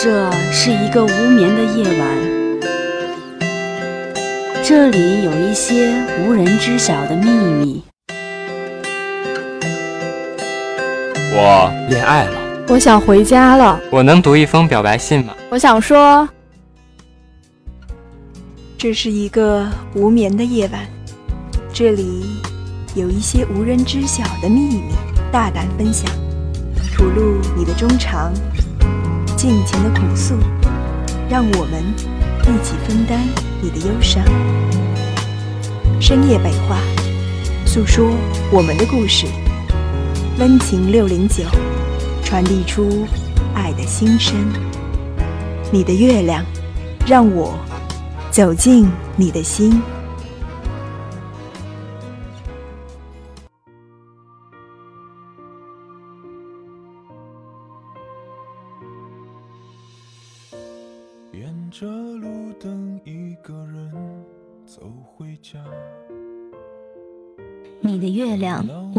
这是一个无眠的夜晚，这里有一些无人知晓的秘密。我恋爱了，我想回家了。我能读一封表白信吗？我想说，这是一个无眠的夜晚，这里有一些无人知晓的秘密，大胆分享，吐露你的衷肠。尽情的哭诉，让我们一起分担你的忧伤。深夜北话，诉说我们的故事。温情六零九，传递出爱的心声。你的月亮，让我走进你的心。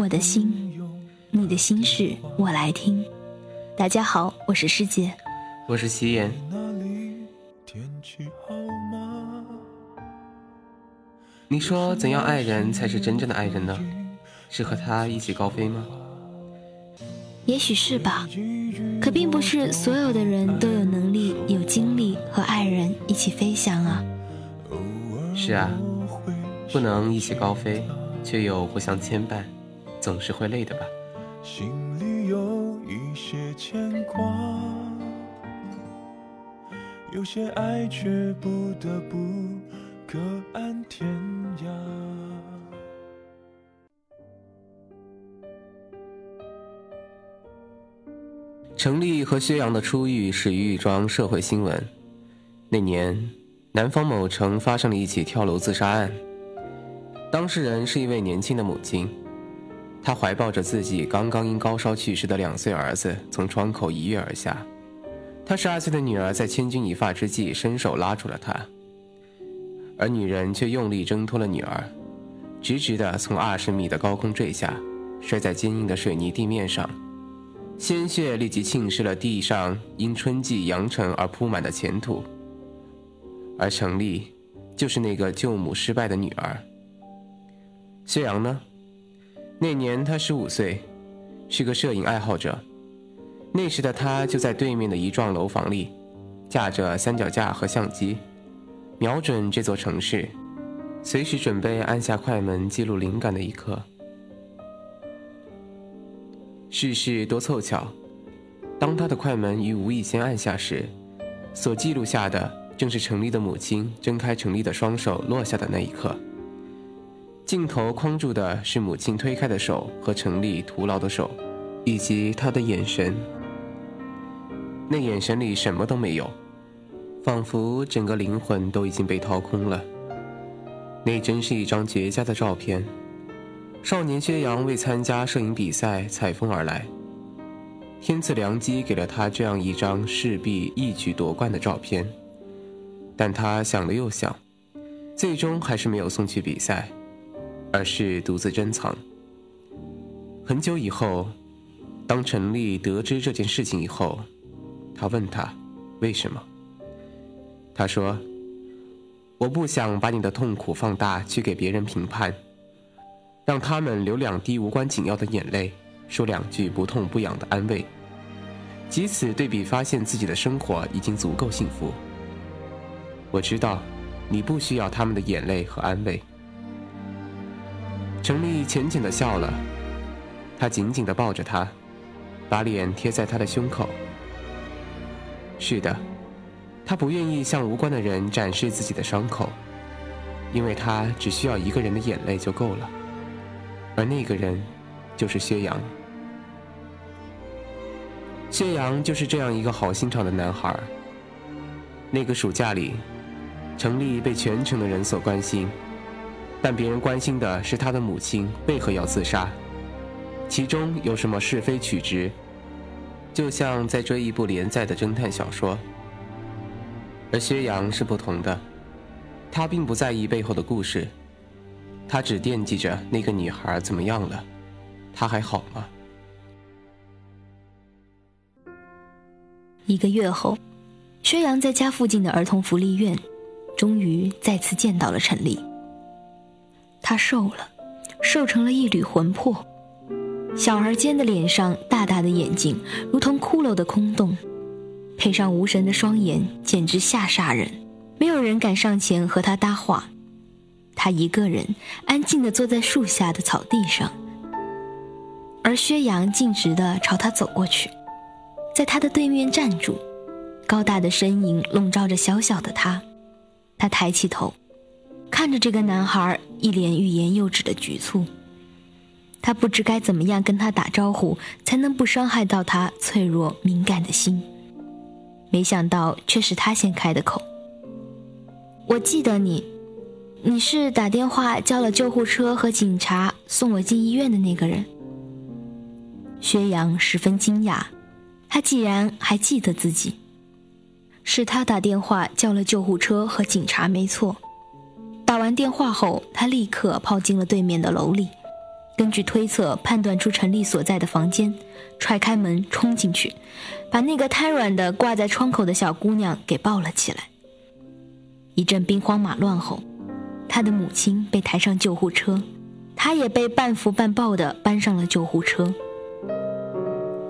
我的心，你的心事我来听。大家好，我是师姐，我是夕颜。你说怎样爱人才是真正的爱人呢？是和他一起高飞吗？也许是吧，可并不是所有的人都有能力、有精力和爱人一起飞翔啊。是啊，不能一起高飞，却又互相牵绊，总是会累的吧。心里有一些牵挂，有些爱却不得不各安天涯。程立和薛洋的初遇始于一桩社会新闻。那年，南方某城发生了一起跳楼自杀案。当事人是一位年轻的母亲，她怀抱着自己刚刚因高烧去世的两岁儿子，从窗口一跃而下。她十二岁的女儿在千钧一发之际伸手拉住了她，而女人却用力挣脱了女儿，直直地从二十米的高空坠下，摔在坚硬的水泥地面上。鲜血立即浸湿了地上因春季扬尘而铺满的前土，而程丽就是那个救母失败的女儿。薛洋呢？那年他十五岁，是个摄影爱好者。那时的他就在对面的一幢楼房里，架着三脚架和相机，瞄准这座城市，随时准备按下快门记录灵感的一刻。世事多凑巧，当他的快门于无意间按下时，所记录下的正是程丽的母亲睁开程丽的双手落下的那一刻。镜头框住的是母亲推开的手和陈丽徒劳的手，以及她的眼神。那眼神里什么都没有，仿佛整个灵魂都已经被掏空了。那真是一张绝佳的照片。少年薛洋为参加摄影比赛采风而来，天赐良机给了他这样一张势必一举夺冠的照片，但他想了又想，最终还是没有送去比赛，而是独自珍藏。很久以后，当陈丽得知这件事情以后，他问他为什么？他说：“我不想把你的痛苦放大去给别人评判。”让他们流两滴无关紧要的眼泪，说两句不痛不痒的安慰，以此对比，发现自己的生活已经足够幸福。我知道，你不需要他们的眼泪和安慰。程丽浅浅的笑了，他紧紧的抱着她，把脸贴在她的胸口。是的，他不愿意向无关的人展示自己的伤口，因为他只需要一个人的眼泪就够了。而那个人，就是薛洋。薛洋就是这样一个好心肠的男孩。那个暑假里，程丽被全城的人所关心，但别人关心的是他的母亲为何要自杀，其中有什么是非曲直，就像在追一部连载的侦探小说。而薛洋是不同的，他并不在意背后的故事。他只惦记着那个女孩怎么样了，她还好吗？一个月后，薛洋在家附近的儿童福利院，终于再次见到了陈丽。他瘦了，瘦成了一缕魂魄，小儿尖的脸上，大大的眼睛如同骷髅的空洞，配上无神的双眼，简直吓煞人。没有人敢上前和他搭话。他一个人安静地坐在树下的草地上，而薛洋径直地朝他走过去，在他的对面站住，高大的身影笼罩着小小的他。他抬起头，看着这个男孩，一脸欲言又止的局促。他不知该怎么样跟他打招呼，才能不伤害到他脆弱敏感的心。没想到，却是他先开的口：“我记得你。”你是打电话叫了救护车和警察送我进医院的那个人。薛洋十分惊讶，他既然还记得自己。是他打电话叫了救护车和警察，没错。打完电话后，他立刻跑进了对面的楼里，根据推测判断出陈丽所在的房间，踹开门冲进去，把那个瘫软的挂在窗口的小姑娘给抱了起来。一阵兵荒马乱后。他的母亲被抬上救护车，他也被半扶半抱的搬上了救护车。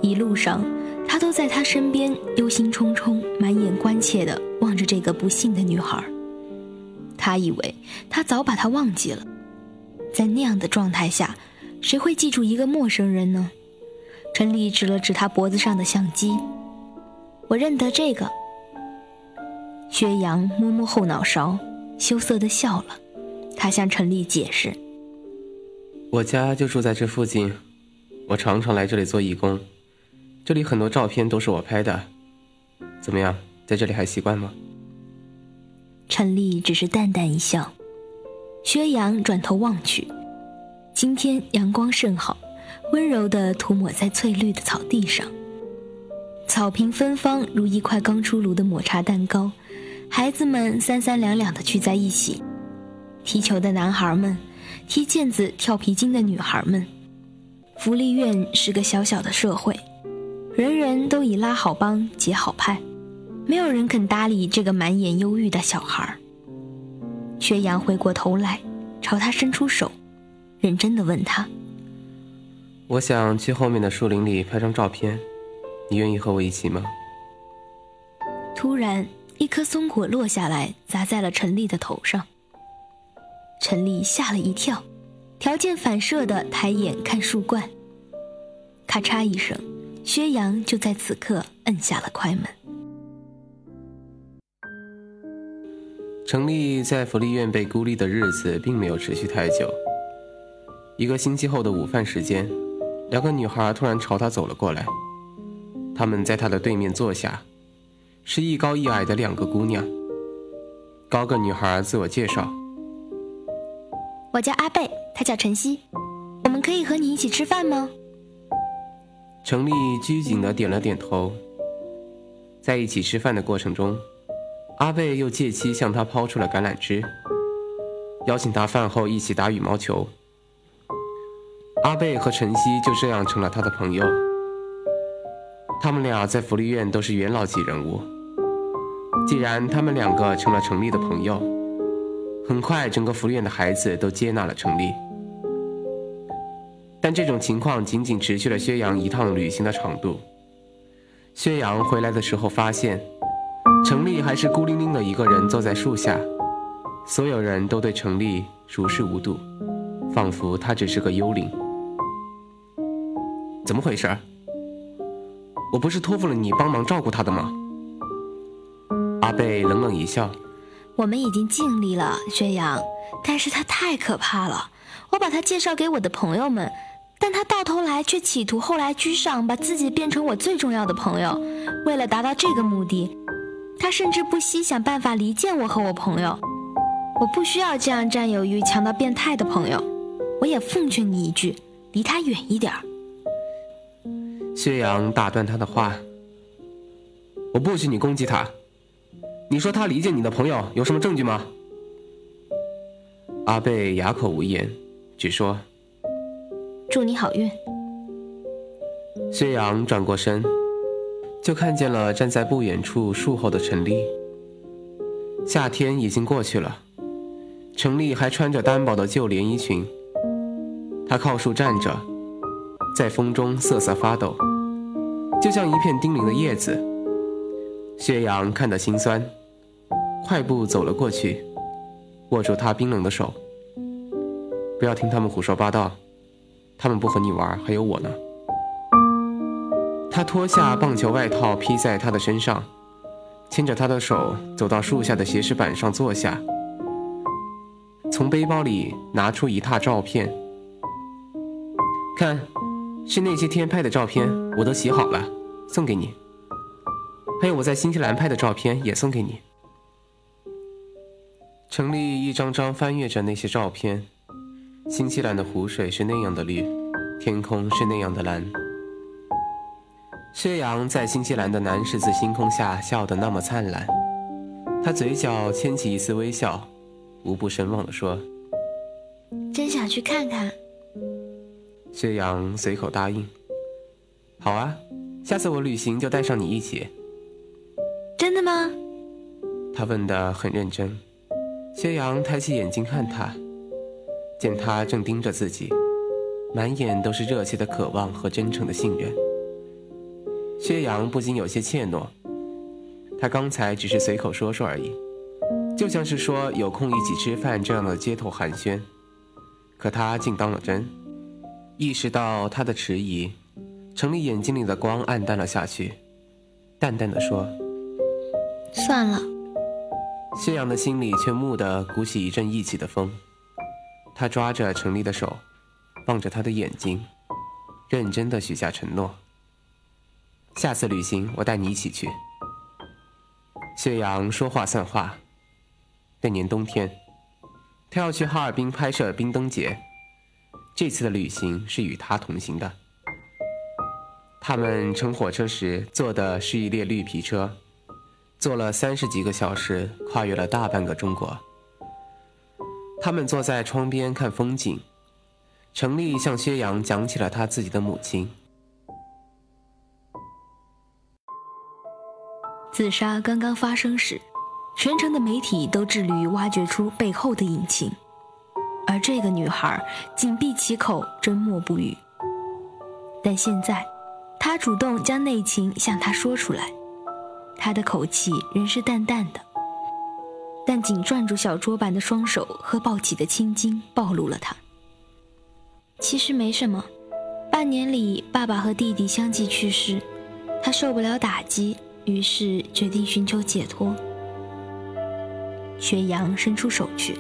一路上，他都在他身边，忧心忡忡、满眼关切的望着这个不幸的女孩。他以为他早把他忘记了，在那样的状态下，谁会记住一个陌生人呢？陈丽指了指他脖子上的相机：“我认得这个。”薛洋摸摸后脑勺，羞涩地笑了。他向陈丽解释：“我家就住在这附近，我常常来这里做义工，这里很多照片都是我拍的。怎么样，在这里还习惯吗？”陈丽只是淡淡一笑。薛洋转头望去，今天阳光甚好，温柔地涂抹在翠绿的草地上，草坪芬芳如一块刚出炉的抹茶蛋糕，孩子们三三两两地聚在一起。踢球的男孩们，踢毽子、跳皮筋的女孩们，福利院是个小小的社会，人人都以拉好帮、结好派，没有人肯搭理这个满眼忧郁的小孩。薛洋回过头来，朝他伸出手，认真的问他：“我想去后面的树林里拍张照片，你愿意和我一起吗？”突然，一颗松果落下来，砸在了陈丽的头上。陈丽吓了一跳，条件反射的抬眼看树冠。咔嚓一声，薛洋就在此刻摁下了快门。程丽在福利院被孤立的日子并没有持续太久。一个星期后的午饭时间，两个女孩突然朝他走了过来。他们在他的对面坐下，是一高一矮的两个姑娘。高个女孩自我介绍。我叫阿贝，她叫晨曦，我们可以和你一起吃饭吗？程丽拘谨的点了点头。在一起吃饭的过程中，阿贝又借机向他抛出了橄榄枝，邀请他饭后一起打羽毛球。阿贝和晨曦就这样成了他的朋友。他们俩在福利院都是元老级人物。既然他们两个成了程丽的朋友。很快，整个福利院的孩子都接纳了程丽。但这种情况仅仅持续了薛洋一趟旅行的长度。薛洋回来的时候，发现程丽还是孤零零的一个人坐在树下，所有人都对程丽熟视无睹，仿佛她只是个幽灵。怎么回事？我不是托付了你帮忙照顾她的吗？阿贝冷冷一笑。我们已经尽力了，薛洋，但是他太可怕了。我把他介绍给我的朋友们，但他到头来却企图后来居上，把自己变成我最重要的朋友。为了达到这个目的，他甚至不惜想办法离间我和我朋友。我不需要这样占有欲强到变态的朋友。我也奉劝你一句，离他远一点儿。薛洋打断他的话：“我不许你攻击他。”你说他离间你的朋友有什么证据吗？阿贝哑口无言，只说：“祝你好运。”薛洋转过身，就看见了站在不远处树后的陈丽。夏天已经过去了，陈丽还穿着单薄的旧连衣裙。她靠树站着，在风中瑟瑟发抖，就像一片凋零的叶子。薛洋看得心酸，快步走了过去，握住她冰冷的手。不要听他们胡说八道，他们不和你玩，还有我呢。他脱下棒球外套披在她的身上，牵着她的手走到树下的斜石板上坐下，从背包里拿出一沓照片，看，是那些天拍的照片，我都洗好了，送给你。还有我在新西兰拍的照片也送给你。程丽一张张翻阅着那些照片。新西兰的湖水是那样的绿，天空是那样的蓝。薛洋在新西兰的南十字星空下笑得那么灿烂，他嘴角牵起一丝微笑，无不神往地说：“真想去看看。”薛洋随口答应：“好啊，下次我旅行就带上你一起。”真的吗？他问得很认真。薛洋抬起眼睛看他。见他正盯着自己，满眼都是热切的渴望和真诚的信任，薛洋不禁有些怯懦。他刚才只是随口说说而已，就像是说有空一起吃饭这样的街头寒暄，可他竟当了真。意识到他的迟疑，程丽眼睛里的光暗淡了下去，淡淡的说：“算了。”薛洋的心里却蓦地鼓起一阵意气的风。他抓着程丽的手，望着她的眼睛，认真的许下承诺。下次旅行我带你一起去。薛洋说话算话。那年冬天，他要去哈尔滨拍摄冰灯节，这次的旅行是与他同行的。他们乘火车时坐的是一列绿皮车，坐了三十几个小时，跨越了大半个中国。他们坐在窗边看风景，程丽向薛洋讲起了他自己的母亲。自杀刚刚发生时，全城的媒体都致力于挖掘出背后的隐情，而这个女孩紧闭其口，缄默不语。但现在，她主动将内情向他说出来，她的口气仍是淡淡的。但紧攥住小桌板的双手和抱起的青筋暴露了他。其实没什么，半年里爸爸和弟弟相继去世，他受不了打击，于是决定寻求解脱。薛洋伸出手去，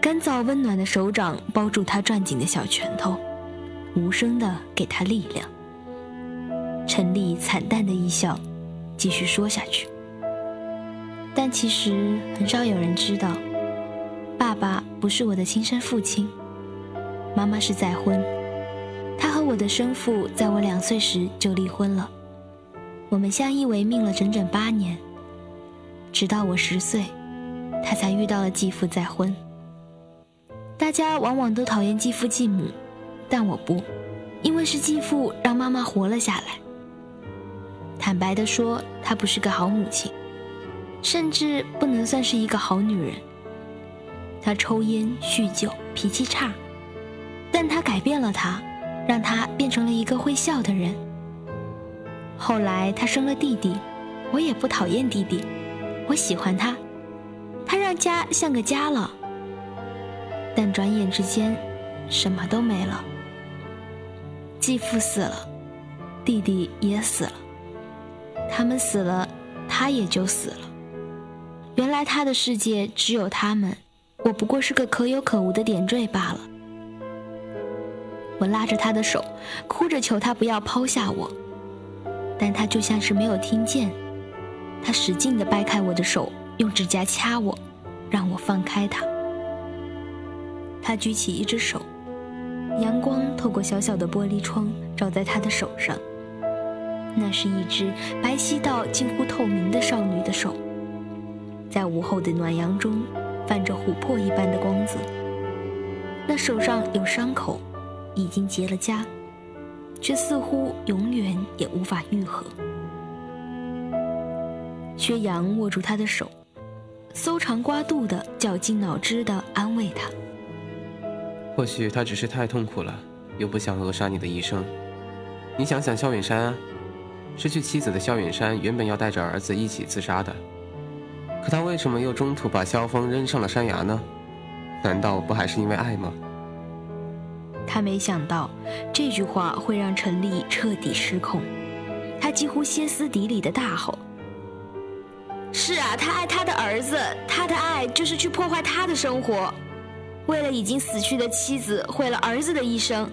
干燥温暖的手掌包住他攥紧的小拳头，无声的给他力量。陈丽惨淡的一笑，继续说下去。但其实很少有人知道，爸爸不是我的亲生父亲，妈妈是再婚。他和我的生父在我两岁时就离婚了，我们相依为命了整整八年，直到我十岁，他才遇到了继父再婚。大家往往都讨厌继父继母，但我不，因为是继父让妈妈活了下来。坦白的说，她不是个好母亲。甚至不能算是一个好女人。她抽烟、酗酒，脾气差，但她改变了她，让她变成了一个会笑的人。后来他生了弟弟，我也不讨厌弟弟，我喜欢他，他让家像个家了。但转眼之间，什么都没了。继父死了，弟弟也死了，他们死了，他也就死了。原来他的世界只有他们，我不过是个可有可无的点缀罢了。我拉着他的手，哭着求他不要抛下我，但他就像是没有听见。他使劲地掰开我的手，用指甲掐我，让我放开他。他举起一只手，阳光透过小小的玻璃窗照在他的手上，那是一只白皙到近乎透明的少女的手。在午后的暖阳中，泛着琥珀一般的光泽。那手上有伤口，已经结了痂，却似乎永远也无法愈合。薛洋握住他的手，搜肠刮肚的、绞尽脑汁的安慰他。或许他只是太痛苦了，又不想扼杀你的一生。你想想萧远山啊，失去妻子的萧远山原本要带着儿子一起自杀的，可他为什么又中途把萧峰扔上了山崖呢？难道不还是因为爱吗？他没想到这句话会让陈丽彻底失控，他几乎歇斯底里的大吼：“是啊，他爱他的儿子，他的爱就是去破坏他的生活，为了已经死去的妻子毁了儿子的一生。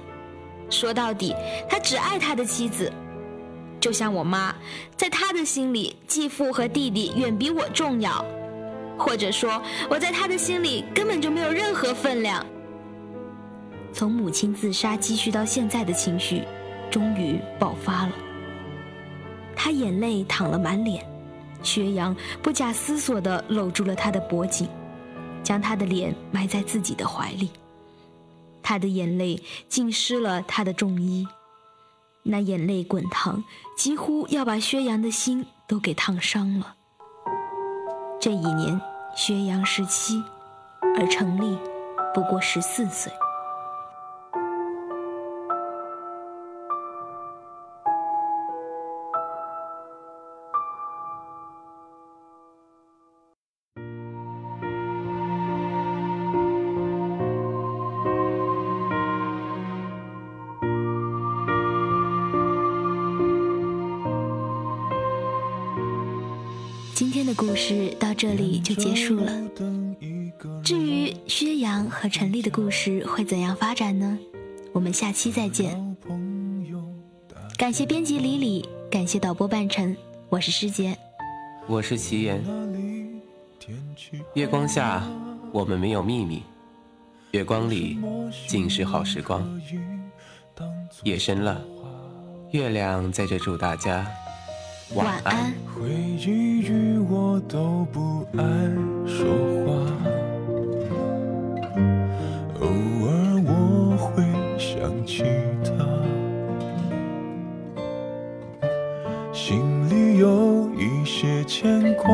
说到底，他只爱他的妻子，就像我妈，在他的心里，继父和弟弟远比我重要。”或者说，我在他的心里根本就没有任何分量。从母亲自杀积蓄到现在的情绪，终于爆发了。他眼泪淌了满脸，薛洋不假思索地搂住了他的脖颈，将他的脸埋在自己的怀里。他的眼泪浸湿了他的重衣，那眼泪滚烫，几乎要把薛洋的心都给烫伤了。这一年，薛洋十七，而程丽不过十四岁。故事到这里就结束了。至于薛洋和陈丽的故事会怎样发展呢？我们下期再见。感谢编辑李李，感谢导播半晨，我是师姐，我是齐言。月光下，我们没有秘密；月光里，尽是好时光。夜深了，月亮在这祝大家。晚安。回忆与我都不爱说话，偶尔我会想起他，心里有一些牵挂，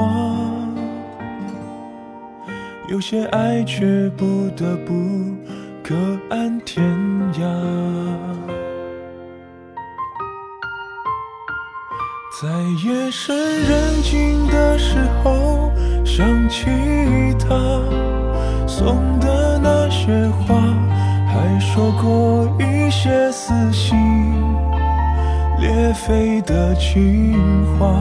有些爱却不得不各安天涯。在夜深人静的时候，想起他送的那些花，还说过一些撕心裂肺的情话，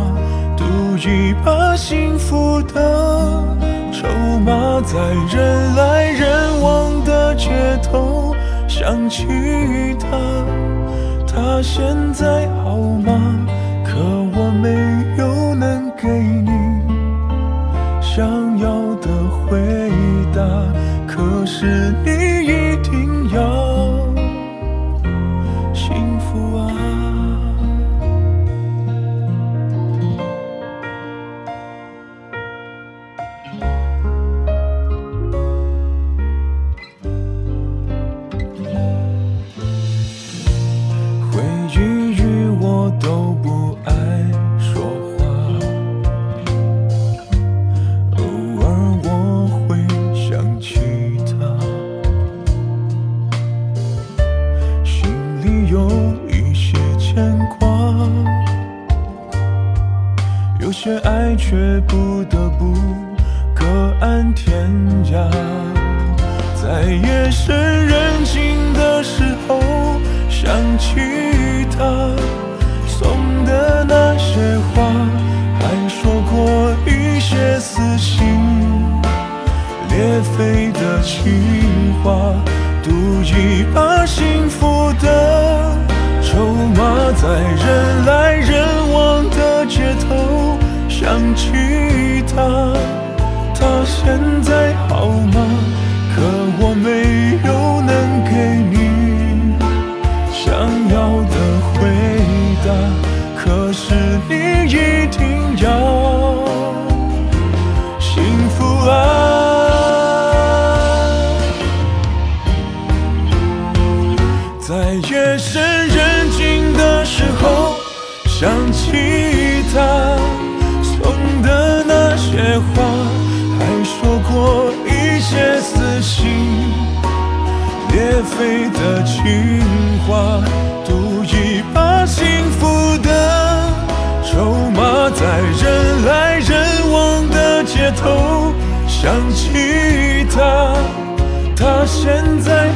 赌一把幸福的筹码，在人来人往的街头想起他，他现在好吗？安天涯，在夜深人静的时候。想起他送的那些花，还说过一些撕心裂肺的情话，赌一把幸福的筹码，在人来人往的街头想起他，他现在好吗？可我没有能给你。想要的回答，可是你一定要裂肺的情话，赌一把幸福的筹码，在人来人往的街头想起他，他现在